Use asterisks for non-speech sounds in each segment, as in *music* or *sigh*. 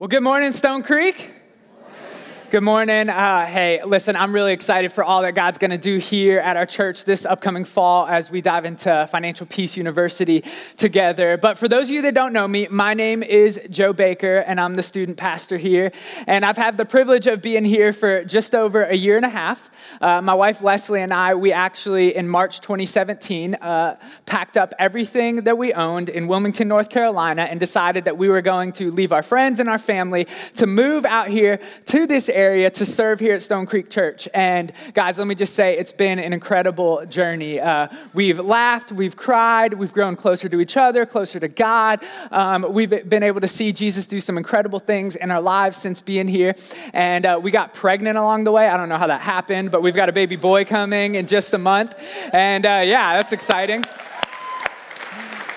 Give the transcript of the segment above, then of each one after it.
Well, good morning, Stone Creek. Good morning. Uh, hey, listen, I'm really excited for all that God's going to do here at our church this upcoming fall as we dive into Financial Peace University together. But for those of you that don't know me, my name is Joe Baker, and I'm the student pastor here. And I've had the privilege of being here for just over a year and a half. Uh, my wife Leslie and I, we actually, in March 2017, uh, packed up everything that we owned in Wilmington, North Carolina, and decided that we were going to leave our friends and our family to move out here to this area area to serve here at Stone Creek Church. And guys, let me just say it's been an incredible journey. Uh, we've laughed, we've cried, we've grown closer to each other, closer to God. Um, we've been able to see Jesus do some incredible things in our lives since being here. And uh, we got pregnant along the way. I don't know how that happened, but we've got a baby boy coming in just a month. And uh, yeah, that's exciting.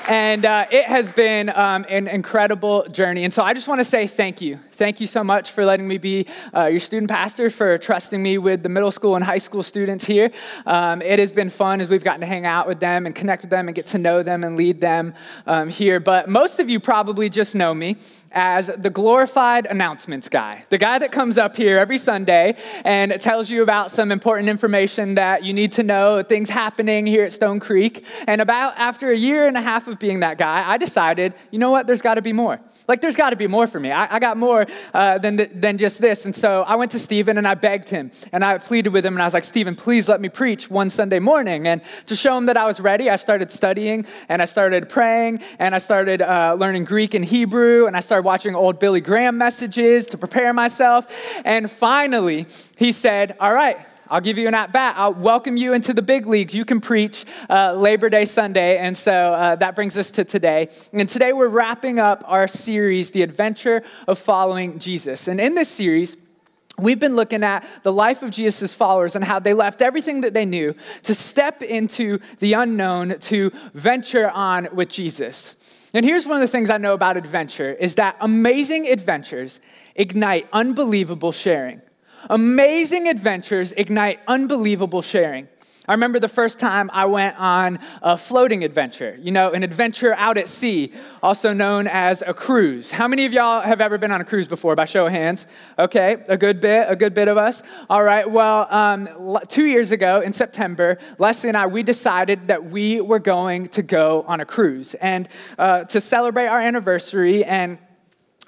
And uh, it has been um, an incredible journey. And so I just want to say thank you. Thank you so much for letting me be uh, your student pastor, for trusting me with the middle school and high school students here. Um, it has been fun as we've gotten to hang out with them and connect with them and get to know them and lead them um, here. But most of you probably just know me as the glorified announcements guy, the guy that comes up here every Sunday and tells you about some important information that you need to know, things happening here at Stone Creek. And about after a year and a half of being that guy, I decided, you know what, there's got to be more. Like, there's got to be more for me. I, I got more uh, than, than just this. And so I went to Stephen and I begged him and I pleaded with him and I was like, Stephen, please let me preach one Sunday morning. And to show him that I was ready, I started studying and I started praying and I started uh, learning Greek and Hebrew and I started watching old Billy Graham messages to prepare myself. And finally, he said, All right, I'll give you an at bat. I'll welcome you into the big leagues. You can preach uh, Labor Day Sunday. And so uh, that brings us to today. And today we're wrapping up our series, The Adventure of Following Jesus. And in this series, We've been looking at the life of Jesus' followers and how they left everything that they knew to step into the unknown, to venture on with Jesus. And here's one of the things I know about adventure is that amazing adventures ignite unbelievable sharing. Amazing adventures ignite unbelievable sharing. I remember the first time I went on a floating adventure, you know, an adventure out at sea, also known as a cruise. How many of y'all have ever been on a cruise before, by show of hands? Okay, a good bit, a good bit of us. All right, well, um, two years ago in September, Leslie and I, we decided that we were going to go on a cruise. And uh, to celebrate our anniversary and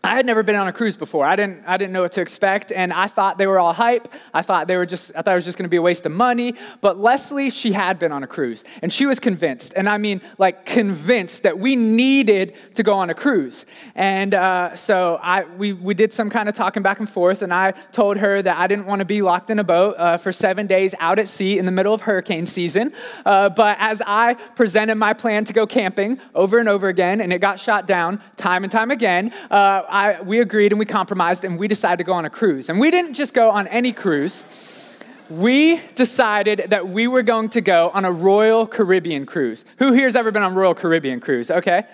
I had never been on a cruise before. I didn't, I didn't know what to expect, and I thought they were all hype. I thought they were just, I thought it was just going to be a waste of money. But Leslie, she had been on a cruise, and she was convinced, and I mean, like convinced that we needed to go on a cruise. And uh, so I, we, we did some kind of talking back and forth, and I told her that I didn't want to be locked in a boat uh, for seven days out at sea in the middle of hurricane season. Uh, but as I presented my plan to go camping over and over again, and it got shot down time and time again. I, we agreed and we compromised and we decided to go on a cruise. And we didn't just go on any cruise. We decided that we were going to go on a Royal Caribbean cruise. Who here has ever been on Royal Caribbean cruise? Okay.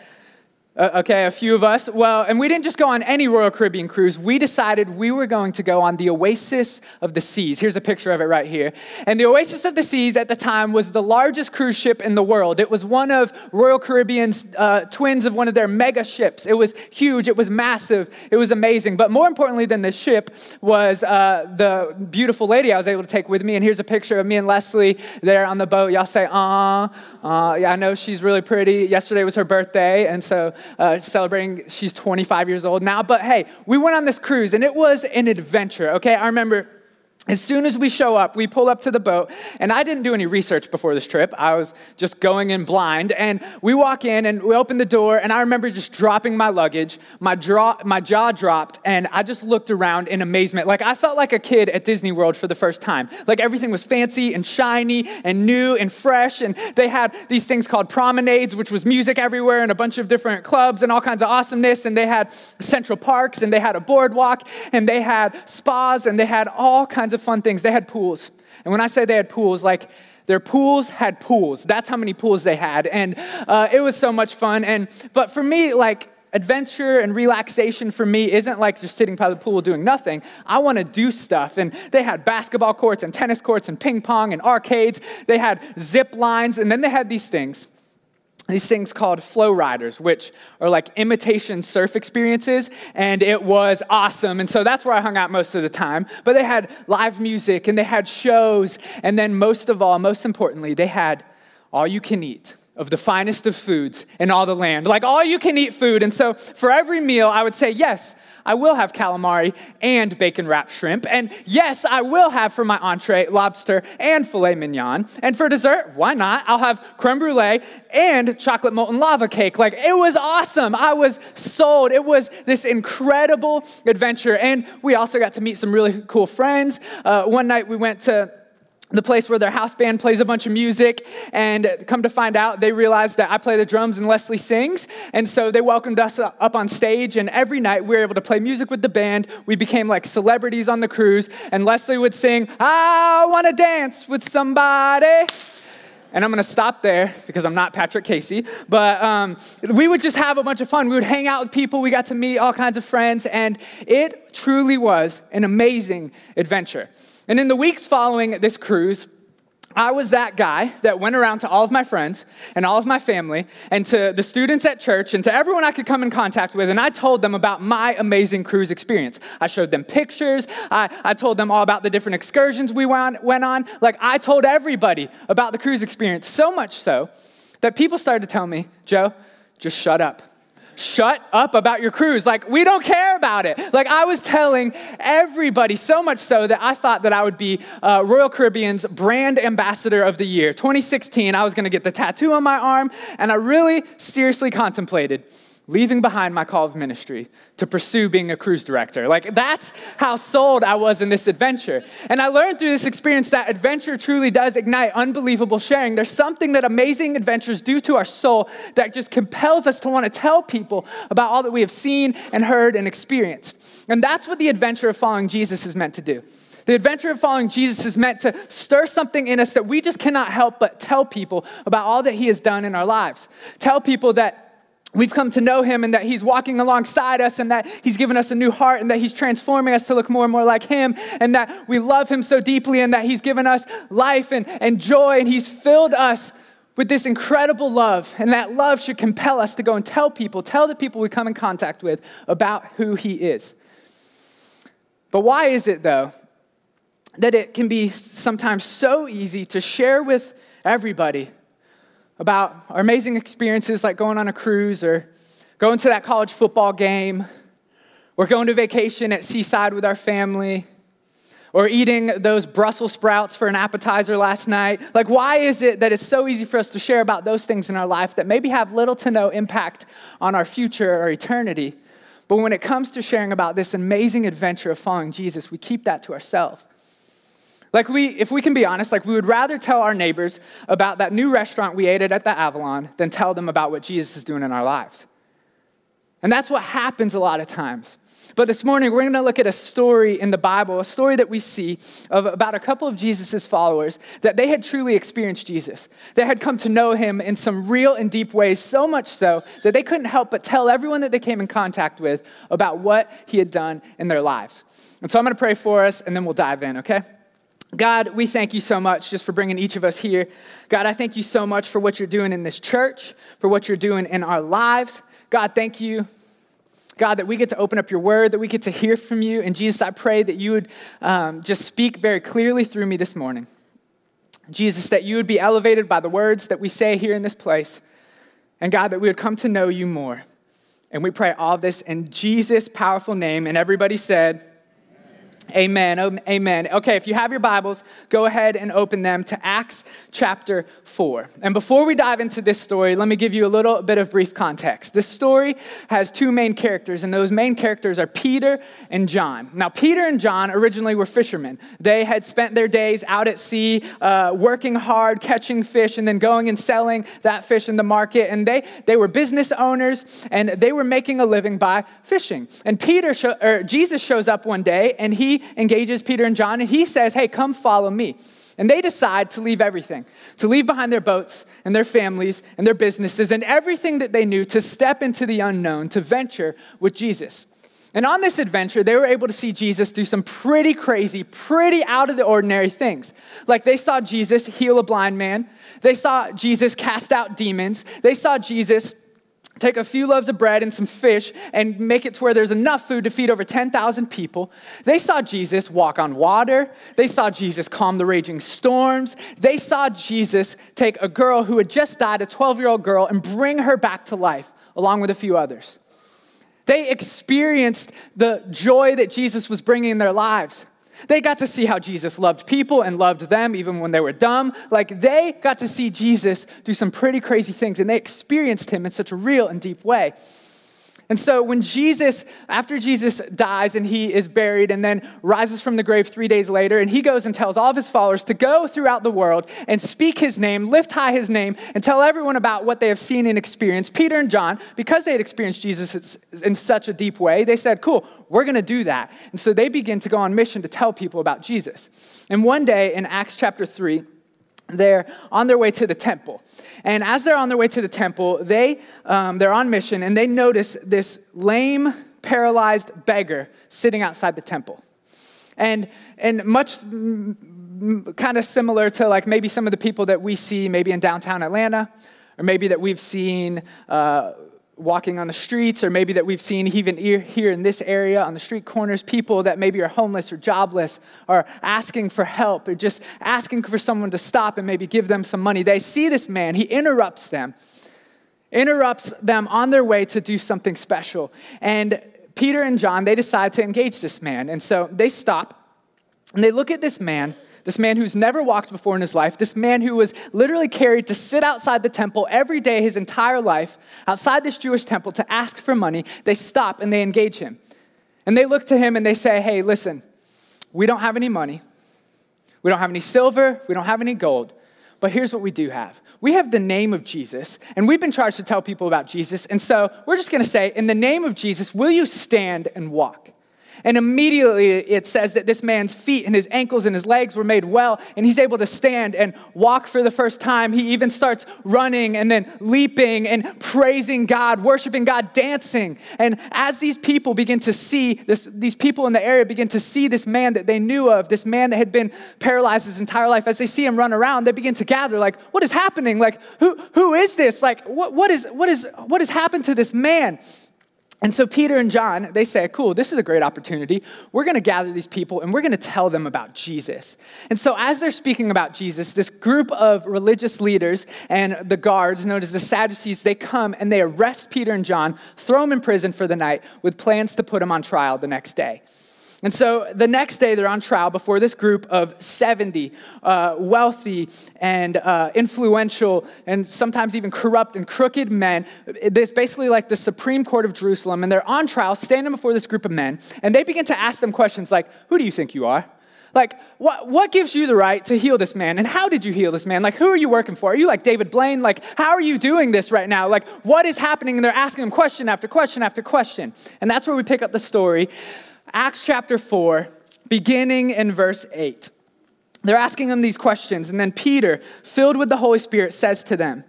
Uh, okay, a few of us. Well, and we didn't just go on any Royal Caribbean cruise. We decided we were going to go on the Oasis of the Seas. Here's a picture of it right here. And the Oasis of the Seas at the time was the largest cruise ship in the world. It was one of Royal Caribbean's uh, twins of one of their mega ships. It was huge, it was massive, it was amazing. But more importantly than the ship was uh, the beautiful lady I was able to take with me. And here's a picture of me and Leslie there on the boat. Y'all say, ah, yeah, I know she's really pretty. Yesterday was her birthday. And so, uh, celebrating, she's 25 years old now. But hey, we went on this cruise and it was an adventure, okay? I remember as soon as we show up, we pull up to the boat, and I didn't do any research before this trip. I was just going in blind. And we walk in and we open the door, and I remember just dropping my luggage. My, draw, my jaw dropped, and I just looked around in amazement. Like I felt like a kid at Disney World for the first time. Like everything was fancy and shiny and new and fresh. And they had these things called promenades, which was music everywhere and a bunch of different clubs and all kinds of awesomeness. And they had central parks, and they had a boardwalk, and they had spas, and they had all kinds kinds of fun things. They had pools. And when I say they had pools, like their pools had pools. That's how many pools they had. And uh, it was so much fun. And but for me, like adventure and relaxation for me isn't like just sitting by the pool doing nothing. I want to do stuff. And they had basketball courts and tennis courts and ping pong and arcades. They had zip lines. And then they had these things these things called flow riders, which are like imitation surf experiences, and it was awesome. And so that's where I hung out most of the time. But they had live music and they had shows, and then most of all, most importantly, they had all you can eat of the finest of foods in all the land, like all you can eat food. And so for every meal, I would say, yes, I will have calamari and bacon wrapped shrimp. And yes, I will have for my entree lobster and filet mignon. And for dessert, why not? I'll have creme brulee and chocolate molten lava cake. Like it was awesome. I was sold. It was this incredible adventure. And we also got to meet some really cool friends. Uh, one night we went to the place where their house band plays a bunch of music. And come to find out, they realized that I play the drums and Leslie sings. And so they welcomed us up on stage. And every night we were able to play music with the band. We became like celebrities on the cruise. And Leslie would sing, I want to dance with somebody. And I'm gonna stop there because I'm not Patrick Casey. But um, we would just have a bunch of fun. We would hang out with people. We got to meet all kinds of friends. And it truly was an amazing adventure. And in the weeks following this cruise, I was that guy that went around to all of my friends and all of my family and to the students at church and to everyone I could come in contact with. And I told them about my amazing cruise experience. I showed them pictures. I, I told them all about the different excursions we went, went on. Like, I told everybody about the cruise experience, so much so that people started to tell me, Joe, just shut up shut up about your cruise. Like, we don't care about it. Like, I was telling everybody so much so that I thought that I would be uh, Royal Caribbean's brand ambassador of the year. 2016, I was gonna get the tattoo on my arm, and I really seriously contemplated leaving behind my call of ministry to pursue being a cruise director. Like, that's how sold I was in this adventure. And I learned through this experience that adventure truly does ignite unbelievable sharing. There's something that amazing adventures do to our soul that just compels us to want to tell people about all that we have seen and heard and experienced. And that's what the adventure of following Jesus is meant to do. The adventure of following Jesus is meant to stir something in us that we just cannot help but tell people about all that he has done in our lives. Tell people that we've come to know him and that he's walking alongside us and that he's given us a new heart and that he's transforming us to look more and more like him and that we love him so deeply and that he's given us life and, and joy and he's filled us with this incredible love. And that love should compel us to go and tell people tell the people we come in contact with about who he is. But why is it though that it can be sometimes so easy to share with everybody about our amazing experiences like going on a cruise or going to that college football game or going to vacation at seaside with our family or eating those Brussels sprouts for an appetizer last night. Like, why is it that it's so easy for us to share about those things in our life that maybe have little to no impact on our future or eternity? But when it comes to sharing about this amazing adventure of following Jesus, we keep that to ourselves. Like we, if we can be honest, like we would rather tell our neighbors about that new restaurant we ate at at the Avalon than tell them about what Jesus is doing in our lives. And that's what happens a lot of times. But this morning, we're going to look at a story in the Bible, a story that we see of about a couple of Jesus' followers that they had truly experienced Jesus. They had come to know him in some real and deep ways, so much so that they couldn't help but tell everyone that they came in contact with about what he had done in their lives. And so I'm going to pray for us, and then we'll dive in, okay? God, we thank you so much just for bringing each of us here. God, I thank you so much for what you're doing in this church, for what you're doing in our lives. God, thank you, God, that we get to open up your word, that we get to hear from you. And Jesus, I pray that you would um, just speak very clearly through me this morning. Jesus, that you would be elevated by the words that we say here in this place. And God, that we would come to know you more. And we pray all this in Jesus' powerful name. And everybody said, Amen. Amen. Okay, if you have your Bibles, go ahead and open them to Acts chapter 4. And before we dive into this story, let me give you a little bit of brief context. This story has two main characters, and those main characters are Peter and John. Now, Peter and John originally were fishermen. They had spent their days out at sea, uh, working hard, catching fish, and then going and selling that fish in the market. And they, they were business owners, and they were making a living by fishing. And Peter, or Jesus shows up one day, and he engages Peter and John and he says, Hey, come follow me. And they decide to leave everything, to leave behind their boats and their families and their businesses and everything that they knew to step into the unknown, to venture with Jesus. And on this adventure, they were able to see Jesus do some pretty crazy, pretty out of the ordinary things. Like they saw Jesus heal a blind man, they saw Jesus cast out demons, they saw Jesus take a few loaves of bread and some fish and make it to where there's enough food to feed over 10,000 people. They saw Jesus walk on water. They saw Jesus calm the raging storms. They saw Jesus take a girl who had just died, a 12 year old girl, and bring her back to life, along with a few others. They experienced the joy that Jesus was bringing in their lives. They got to see how Jesus loved people and loved them even when they were dumb. Like they got to see Jesus do some pretty crazy things and they experienced him in such a real and deep way. And so when Jesus, after Jesus dies and he is buried and then rises from the grave three days later, and he goes and tells all of his followers to go throughout the world and speak his name, lift high his name, and tell everyone about what they have seen and experienced, Peter and John, because they had experienced Jesus in such a deep way, they said, Cool, we're gonna do that. And so they begin to go on mission to tell people about Jesus. And one day in Acts chapter 3, they're on their way to the temple. And as they're on their way to the temple, they, um, they're on mission and they notice this lame, paralyzed beggar sitting outside the temple. And, and much kind of similar to like maybe some of the people that we see maybe in downtown Atlanta, or maybe that we've seen uh, walking on the streets, or maybe that we've seen even here in this area on the street corners, people that maybe are homeless or jobless are asking for help or just asking for someone to stop and maybe give them some money. They see this man, he interrupts them, interrupts them on their way to do something special. And Peter and John, they decide to engage this man. And so they stop and they look at this man this man who's never walked before in his life, this man who was literally carried to sit outside the temple every day his entire life, outside this Jewish temple to ask for money, they stop and they engage him. And they look to him and they say, Hey, listen, we don't have any money, we don't have any silver, we don't have any gold, but here's what we do have. We have the name of Jesus, and we've been charged to tell people about Jesus. And so we're just gonna say, In the name of Jesus, will you stand and walk? And immediately it says that this man's feet and his ankles and his legs were made well, and he's able to stand and walk for the first time. He even starts running and then leaping and praising God, worshiping God, dancing. And as these people begin to see this, these people in the area begin to see this man that they knew of, this man that had been paralyzed his entire life, as they see him run around, they begin to gather, like, what is happening? Like, who, who is this? Like, what, what, is, what, is, what has happened to this man? And so Peter and John, they say, cool, this is a great opportunity. We're going to gather these people and we're going to tell them about Jesus. And so as they're speaking about Jesus, this group of religious leaders and the guards, known as the Sadducees, they come and they arrest Peter and John, throw them in prison for the night with plans to put them on trial the next day. And so the next day, they're on trial before this group of 70 uh, wealthy and uh, influential and sometimes even corrupt and crooked men. It's basically like the Supreme Court of Jerusalem. And they're on trial, standing before this group of men. And they begin to ask them questions like, Who do you think you are? Like, what, what gives you the right to heal this man? And how did you heal this man? Like, who are you working for? Are you like David Blaine? Like, how are you doing this right now? Like, what is happening? And they're asking him question after question after question. And that's where we pick up the story. Acts chapter 4, beginning in verse 8. They're asking them these questions, and then Peter, filled with the Holy Spirit, says to them,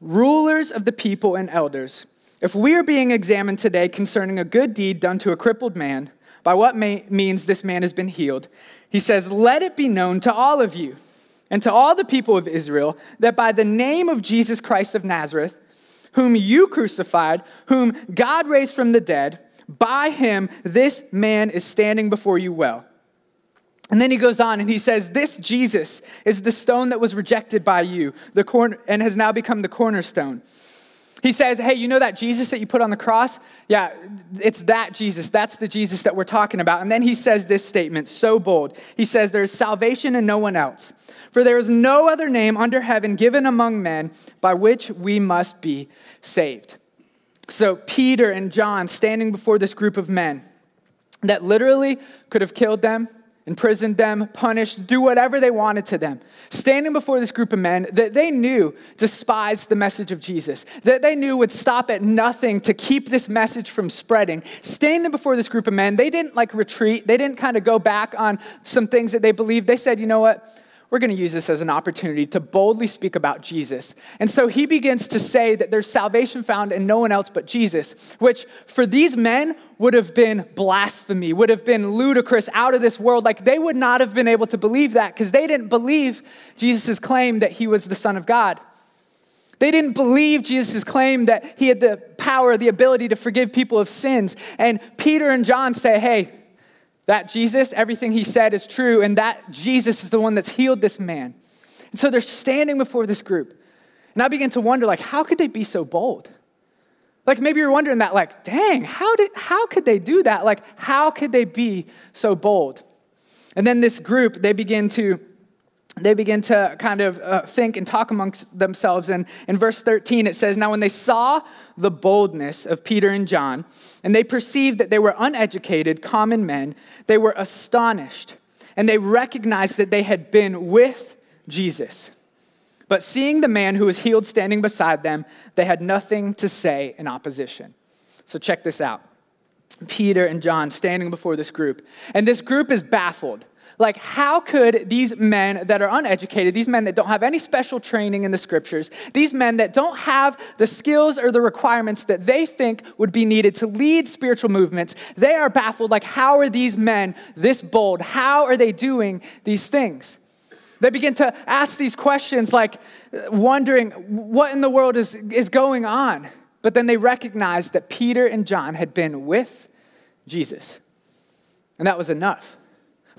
Rulers of the people and elders, if we are being examined today concerning a good deed done to a crippled man, by what may, means this man has been healed, he says, Let it be known to all of you and to all the people of Israel that by the name of Jesus Christ of Nazareth, whom you crucified, whom God raised from the dead, by him, this man is standing before you well. And then he goes on and he says, This Jesus is the stone that was rejected by you the corner, and has now become the cornerstone. He says, Hey, you know that Jesus that you put on the cross? Yeah, it's that Jesus. That's the Jesus that we're talking about. And then he says this statement, so bold. He says, There's salvation in no one else, for there is no other name under heaven given among men by which we must be saved. So, Peter and John standing before this group of men that literally could have killed them, imprisoned them, punished, do whatever they wanted to them. Standing before this group of men that they knew despised the message of Jesus, that they knew would stop at nothing to keep this message from spreading. Standing before this group of men, they didn't like retreat. They didn't kind of go back on some things that they believed. They said, you know what? We're going to use this as an opportunity to boldly speak about Jesus. And so he begins to say that there's salvation found in no one else but Jesus, which for these men would have been blasphemy, would have been ludicrous, out of this world. Like they would not have been able to believe that because they didn't believe Jesus' claim that he was the Son of God. They didn't believe Jesus' claim that he had the power, the ability to forgive people of sins. And Peter and John say, hey, that Jesus, everything he said is true, and that Jesus is the one that's healed this man. And so they're standing before this group. And I begin to wonder, like, how could they be so bold? Like maybe you're wondering that, like, dang, how did how could they do that? Like, how could they be so bold? And then this group, they begin to they begin to kind of uh, think and talk amongst themselves. And in verse 13, it says, Now when they saw the boldness of Peter and John, and they perceived that they were uneducated, common men, they were astonished, and they recognized that they had been with Jesus. But seeing the man who was healed standing beside them, they had nothing to say in opposition. So check this out. Peter and John standing before this group. And this group is baffled. Like, how could these men that are uneducated, these men that don't have any special training in the scriptures, these men that don't have the skills or the requirements that they think would be needed to lead spiritual movements, they are baffled. Like, how are these men this bold? How are they doing these things? They begin to ask these questions, like wondering what in the world is, is going on. But then they recognize that Peter and John had been with Jesus, and that was enough.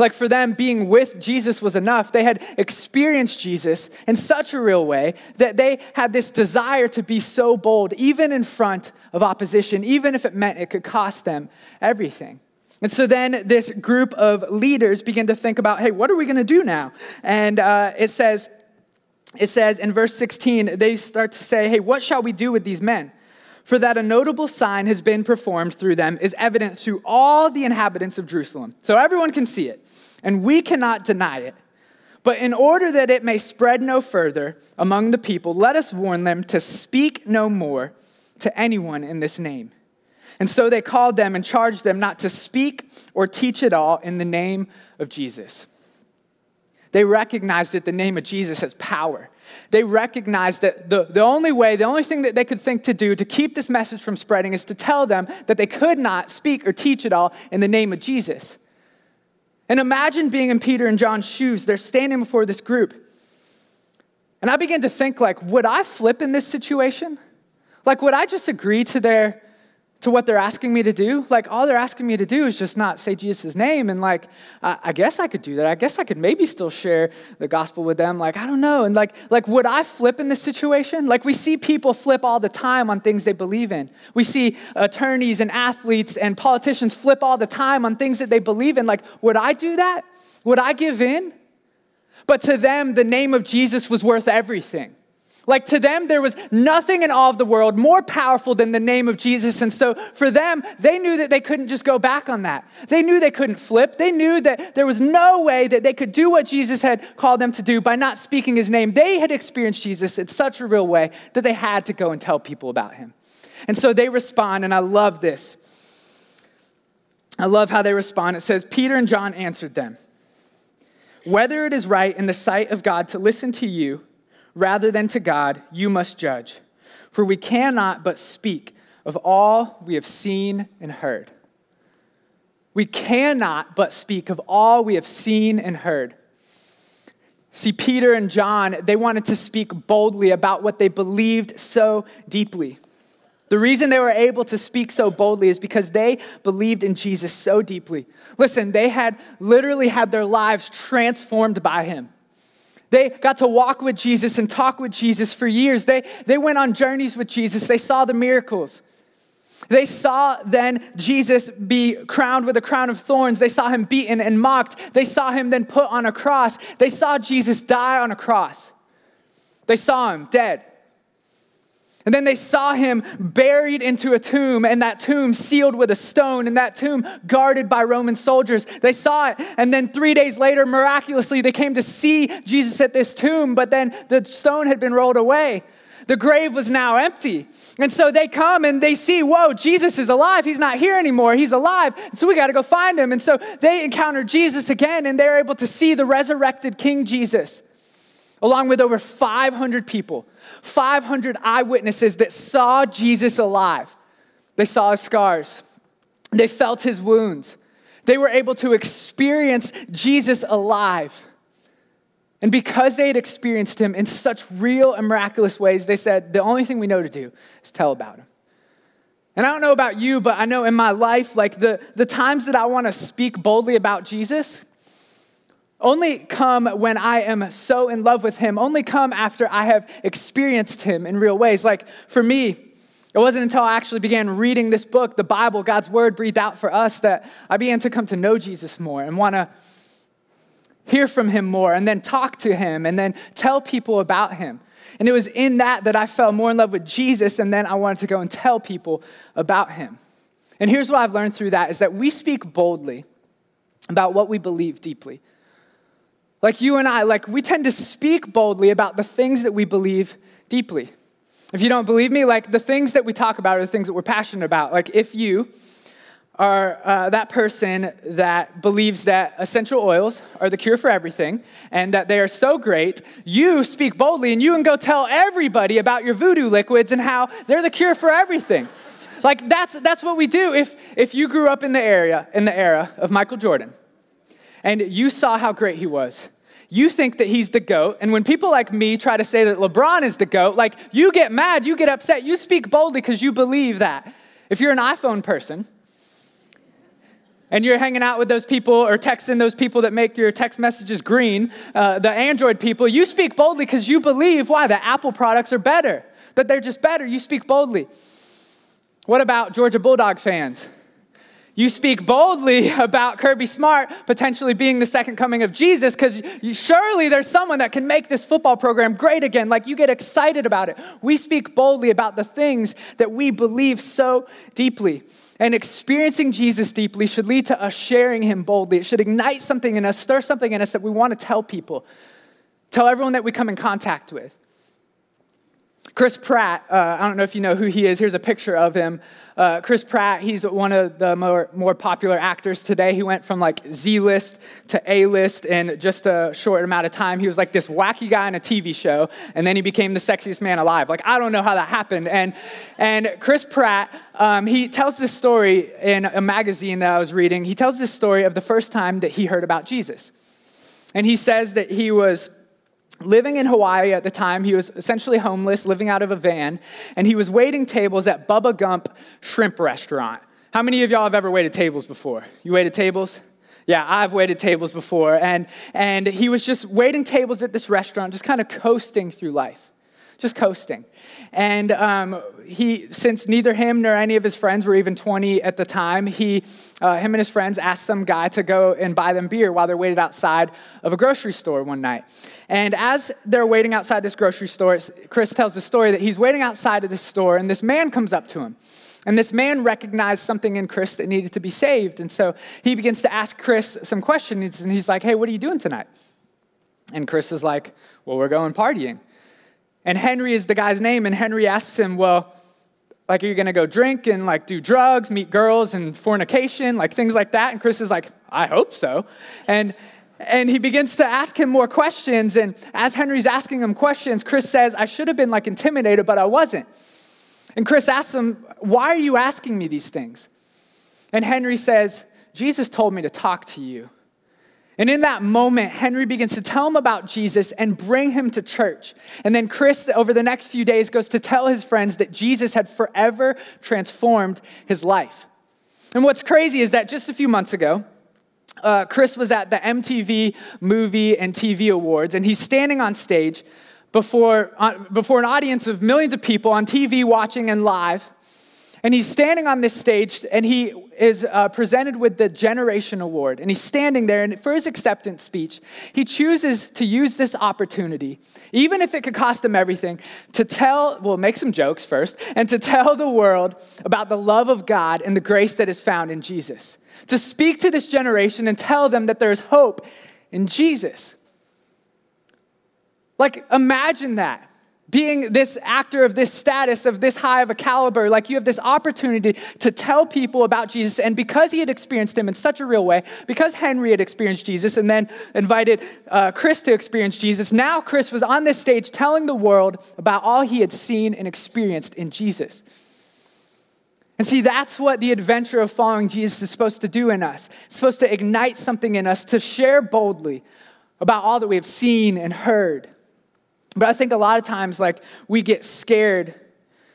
Like for them, being with Jesus was enough. They had experienced Jesus in such a real way that they had this desire to be so bold, even in front of opposition, even if it meant it could cost them everything. And so then this group of leaders begin to think about, hey, what are we going to do now? And uh, it says, it says in verse 16, they start to say, hey, what shall we do with these men? For that a notable sign has been performed through them is evident to all the inhabitants of Jerusalem. So everyone can see it, and we cannot deny it. But in order that it may spread no further among the people, let us warn them to speak no more to anyone in this name. And so they called them and charged them not to speak or teach at all in the name of Jesus. They recognized that the name of Jesus has power. They recognized that the, the only way, the only thing that they could think to do to keep this message from spreading is to tell them that they could not speak or teach at all in the name of Jesus. And imagine being in Peter and John's shoes. They're standing before this group. And I began to think like, would I flip in this situation? Like, would I just agree to their to what they're asking me to do. Like, all they're asking me to do is just not say Jesus' name. And, like, I, I guess I could do that. I guess I could maybe still share the gospel with them. Like, I don't know. And, like, like, would I flip in this situation? Like, we see people flip all the time on things they believe in. We see attorneys and athletes and politicians flip all the time on things that they believe in. Like, would I do that? Would I give in? But to them, the name of Jesus was worth everything. Like to them, there was nothing in all of the world more powerful than the name of Jesus. And so for them, they knew that they couldn't just go back on that. They knew they couldn't flip. They knew that there was no way that they could do what Jesus had called them to do by not speaking his name. They had experienced Jesus in such a real way that they had to go and tell people about him. And so they respond, and I love this. I love how they respond. It says, Peter and John answered them, Whether it is right in the sight of God to listen to you, rather than to God, you must judge. For we cannot but speak of all we have seen and heard. We cannot but speak of all we have seen and heard. See, Peter and John, they wanted to speak boldly about what they believed so deeply. The reason they were able to speak so boldly is because they believed in Jesus so deeply. Listen, they had literally had their lives transformed by him. They got to walk with Jesus and talk with Jesus for years. They, they went on journeys with Jesus. They saw the miracles. They saw then Jesus be crowned with a crown of thorns. They saw him beaten and mocked. They saw him then put on a cross. They saw Jesus die on a cross. They saw him dead. And then they saw him buried into a tomb, and that tomb sealed with a stone, and that tomb guarded by Roman soldiers. They saw it. And then three days later, miraculously, they came to see Jesus at this tomb, but then the stone had been rolled away. The grave was now empty. And so they come and they see, whoa, Jesus is alive. He's not here anymore. He's alive. So we got to go find him. And so they encounter Jesus again and they're able to see the resurrected King Jesus, along with over 500 people, 500 eyewitnesses that saw Jesus alive. They saw his scars, they felt his wounds. They were able to experience Jesus alive. And because they had experienced him in such real and miraculous ways, they said, the only thing we know to do is tell about him. And I don't know about you, but I know in my life, like the, the times that I want to speak boldly about Jesus only come when I am so in love with him, only come after I have experienced him in real ways. Like for me, it wasn't until I actually began reading this book, the Bible, God's word breathed out for us, that I began to come to know Jesus more and want to hear from him more, and then talk to him, and then tell people about him. And it was in that that I fell more in love with Jesus, and then I wanted to go and tell people about him. And here's what I've learned through that is that we speak boldly about what we believe deeply. Like you and I, like we tend to speak boldly about the things that we believe deeply. If you don't believe me, like the things that we talk about are the things that we're passionate about. Like if you are uh, that person that believes that essential oils are the cure for everything and that they are so great, you speak boldly and you can go tell everybody about your voodoo liquids and how they're the cure for everything. Like that's that's what we do. If if you grew up in the area in the era of Michael Jordan and you saw how great he was, you think that he's the GOAT. And when people like me try to say that LeBron is the GOAT, like you get mad, you get upset, you speak boldly because you believe that. If you're an iPhone person, and you're hanging out with those people or texting those people that make your text messages green, uh, the Android people, you speak boldly because you believe why? The Apple products are better, that they're just better. You speak boldly. What about Georgia Bulldog fans? You speak boldly *laughs* about Kirby Smart potentially being the second coming of Jesus because surely there's someone that can make this football program great again. Like you get excited about it. We speak boldly about the things that we believe so deeply. And experiencing Jesus deeply should lead to us sharing him boldly. It should ignite something in us, stir something in us that we want to tell people, tell everyone that we come in contact with. Chris Pratt, uh, I don't know if you know who he is. Here's a picture of him. Uh, Chris Pratt, he's one of the more, more popular actors today. He went from like Z list to A list in just a short amount of time. He was like this wacky guy in a TV show, and then he became the sexiest man alive. Like, I don't know how that happened. And, and Chris Pratt, um, he tells this story in a magazine that I was reading. He tells this story of the first time that he heard about Jesus. And he says that he was living in Hawaii at the time. He was essentially homeless, living out of a van, and he was waiting tables at Bubba Gump Shrimp Restaurant. How many of y'all have ever waited tables before? You waited tables? Yeah, I've waited tables before. And, and he was just waiting tables at this restaurant, just kind of coasting through life, just coasting. And um, he, since neither him nor any of his friends were even 20 at the time, he, uh, him and his friends asked some guy to go and buy them beer while they waited outside of a grocery store one night. And as they're waiting outside this grocery store, Chris tells the story that he's waiting outside of this store, and this man comes up to him. And this man recognized something in Chris that needed to be saved. And so he begins to ask Chris some questions, and he's like, Hey, what are you doing tonight? And Chris is like, Well, we're going partying. And Henry is the guy's name, and Henry asks him, Well, like, are you gonna go drink and like do drugs, meet girls and fornication, like things like that? And Chris is like, I hope so. And and he begins to ask him more questions. And as Henry's asking him questions, Chris says, I should have been like intimidated, but I wasn't. And Chris asks him, Why are you asking me these things? And Henry says, Jesus told me to talk to you. And in that moment, Henry begins to tell him about Jesus and bring him to church. And then Chris, over the next few days, goes to tell his friends that Jesus had forever transformed his life. And what's crazy is that just a few months ago, uh, Chris was at the MTV Movie and TV Awards, and he's standing on stage before, uh, before an audience of millions of people on TV watching and live. And he's standing on this stage and he is uh, presented with the Generation Award. And he's standing there, and for his acceptance speech, he chooses to use this opportunity, even if it could cost him everything, to tell, well, make some jokes first, and to tell the world about the love of God and the grace that is found in Jesus. To speak to this generation and tell them that there's hope in Jesus. Like, imagine that being this actor of this status, of this high of a caliber, like you have this opportunity to tell people about Jesus. And because he had experienced him in such a real way, because Henry had experienced Jesus and then invited uh, Chris to experience Jesus, now Chris was on this stage telling the world about all he had seen and experienced in Jesus. And see, that's what the adventure of following Jesus is supposed to do in us. It's supposed to ignite something in us to share boldly about all that we have seen and heard. But I think a lot of times, like, we get scared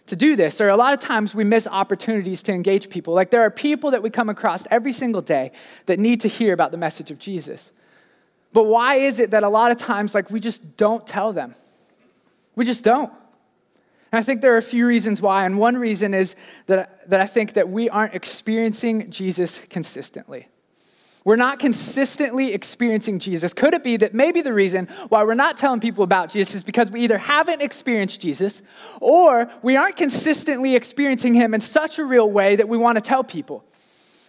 to do this, or a lot of times we miss opportunities to engage people. Like, there are people that we come across every single day that need to hear about the message of Jesus. But why is it that a lot of times, like, we just don't tell them? We just don't. And I think there are a few reasons why. And one reason is that, that I think that we aren't experiencing Jesus consistently we're not consistently experiencing Jesus. Could it be that maybe the reason why we're not telling people about Jesus is because we either haven't experienced Jesus or we aren't consistently experiencing him in such a real way that we want to tell people?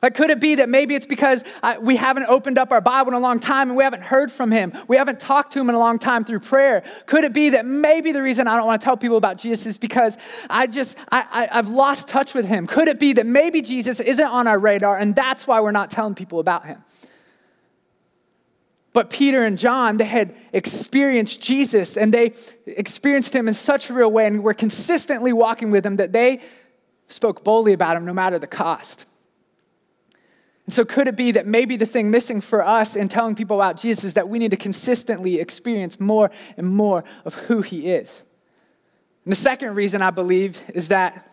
Like, could it be that maybe it's because uh, we haven't opened up our Bible in a long time and we haven't heard from him? We haven't talked to him in a long time through prayer. Could it be that maybe the reason I don't want to tell people about Jesus is because I just, I, I, I've lost touch with him? Could it be that maybe Jesus isn't on our radar and that's why we're not telling people about him? But Peter and John, they had experienced Jesus and they experienced him in such a real way and were consistently walking with him that they spoke boldly about him no matter the cost. And so, could it be that maybe the thing missing for us in telling people about Jesus is that we need to consistently experience more and more of who he is? And the second reason I believe is that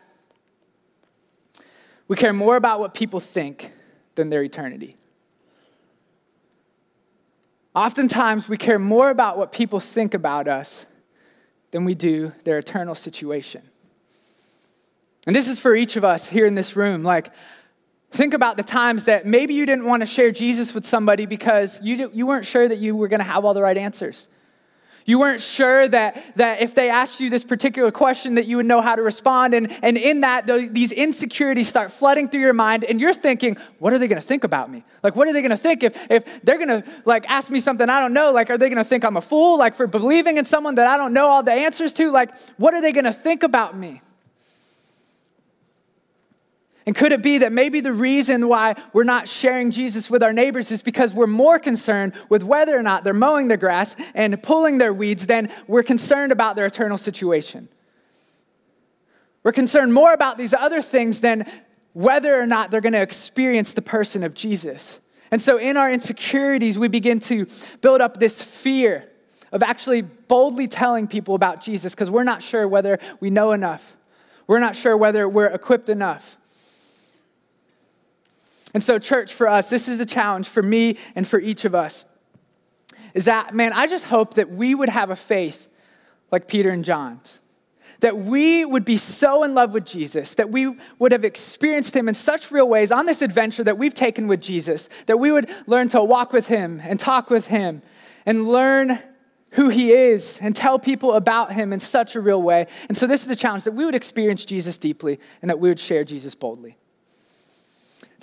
we care more about what people think than their eternity. Oftentimes, we care more about what people think about us than we do their eternal situation. And this is for each of us here in this room. Like, think about the times that maybe you didn't want to share Jesus with somebody because you, you weren't sure that you were going to have all the right answers. You weren't sure that, that if they asked you this particular question that you would know how to respond. And, and in that, these insecurities start flooding through your mind and you're thinking, what are they going to think about me? Like, what are they going to think if, if they're going to like ask me something I don't know? Like, are they going to think I'm a fool? Like for believing in someone that I don't know all the answers to? Like, what are they going to think about me? And could it be that maybe the reason why we're not sharing Jesus with our neighbors is because we're more concerned with whether or not they're mowing their grass and pulling their weeds than we're concerned about their eternal situation? We're concerned more about these other things than whether or not they're going to experience the person of Jesus. And so, in our insecurities, we begin to build up this fear of actually boldly telling people about Jesus because we're not sure whether we know enough. We're not sure whether we're equipped enough. And so, church, for us, this is a challenge for me and for each of us. Is that, man, I just hope that we would have a faith like Peter and John's. That we would be so in love with Jesus, that we would have experienced him in such real ways on this adventure that we've taken with Jesus, that we would learn to walk with him and talk with him and learn who he is and tell people about him in such a real way. And so, this is the challenge that we would experience Jesus deeply and that we would share Jesus boldly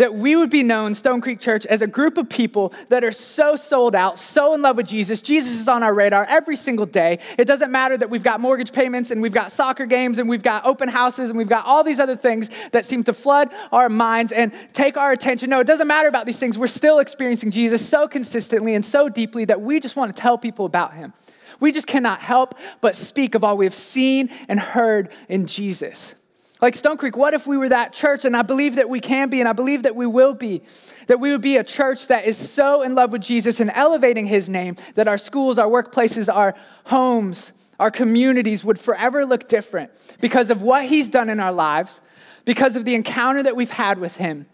that we would be known, Stone Creek Church, as a group of people that are so sold out, so in love with Jesus. Jesus is on our radar every single day. It doesn't matter that we've got mortgage payments and we've got soccer games and we've got open houses and we've got all these other things that seem to flood our minds and take our attention. No, it doesn't matter about these things. We're still experiencing Jesus so consistently and so deeply that we just want to tell people about him. We just cannot help but speak of all we have seen and heard in Jesus. Like Stone Creek, what if we were that church? And I believe that we can be, and I believe that we will be. That we would be a church that is so in love with Jesus and elevating his name that our schools, our workplaces, our homes, our communities would forever look different because of what he's done in our lives, because of the encounter that we've had with him,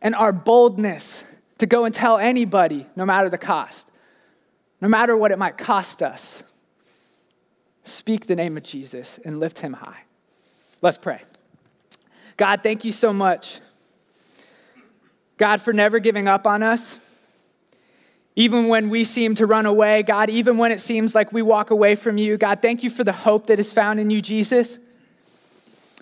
and our boldness to go and tell anybody, no matter the cost, no matter what it might cost us. Speak the name of Jesus and lift him high. Let's pray. God, thank you so much. God, for never giving up on us. Even when we seem to run away, God, even when it seems like we walk away from you, God, thank you for the hope that is found in you, Jesus.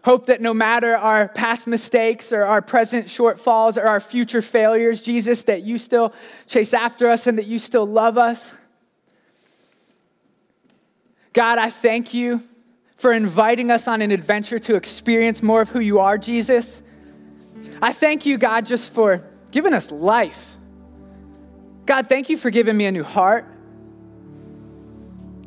Hope that no matter our past mistakes or our present shortfalls or our future failures, Jesus, that you still chase after us and that you still love us. God, I thank you for inviting us on an adventure to experience more of who you are, Jesus. I thank you, God, just for giving us life. God, thank you for giving me a new heart.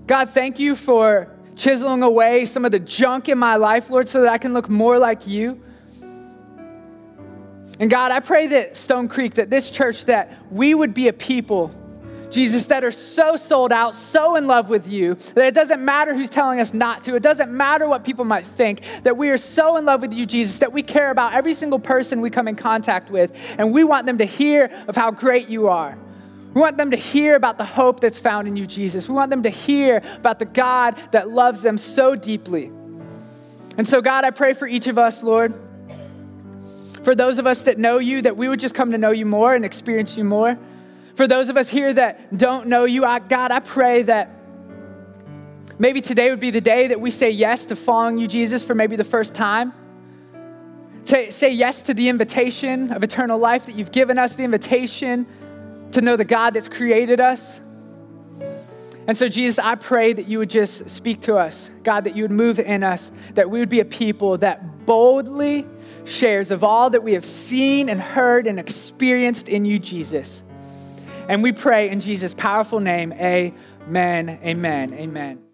God, thank you for chiseling away some of the junk in my life, Lord, so that I can look more like you. And God, I pray that Stone Creek, that this church, that we would be a people, Jesus, that are so sold out, so in love with you, that it doesn't matter who's telling us not to. It doesn't matter what people might think, that we are so in love with you, Jesus, that we care about every single person we come in contact with, and we want them to hear of how great you are. We want them to hear about the hope that's found in you, Jesus. We want them to hear about the God that loves them so deeply. And so, God, I pray for each of us, Lord for those of us that know you, that we would just come to know you more and experience you more. For those of us here that don't know you, I, God, I pray that maybe today would be the day that we say yes to following you, Jesus, for maybe the first time. Say, say yes to the invitation of eternal life that you've given us, the invitation to know the God that's created us. And so, Jesus, I pray that you would just speak to us, God, that you would move in us, that we would be a people that boldly shares of all that we have seen and heard and experienced in you, Jesus. And we pray in Jesus' powerful name, amen, amen, amen.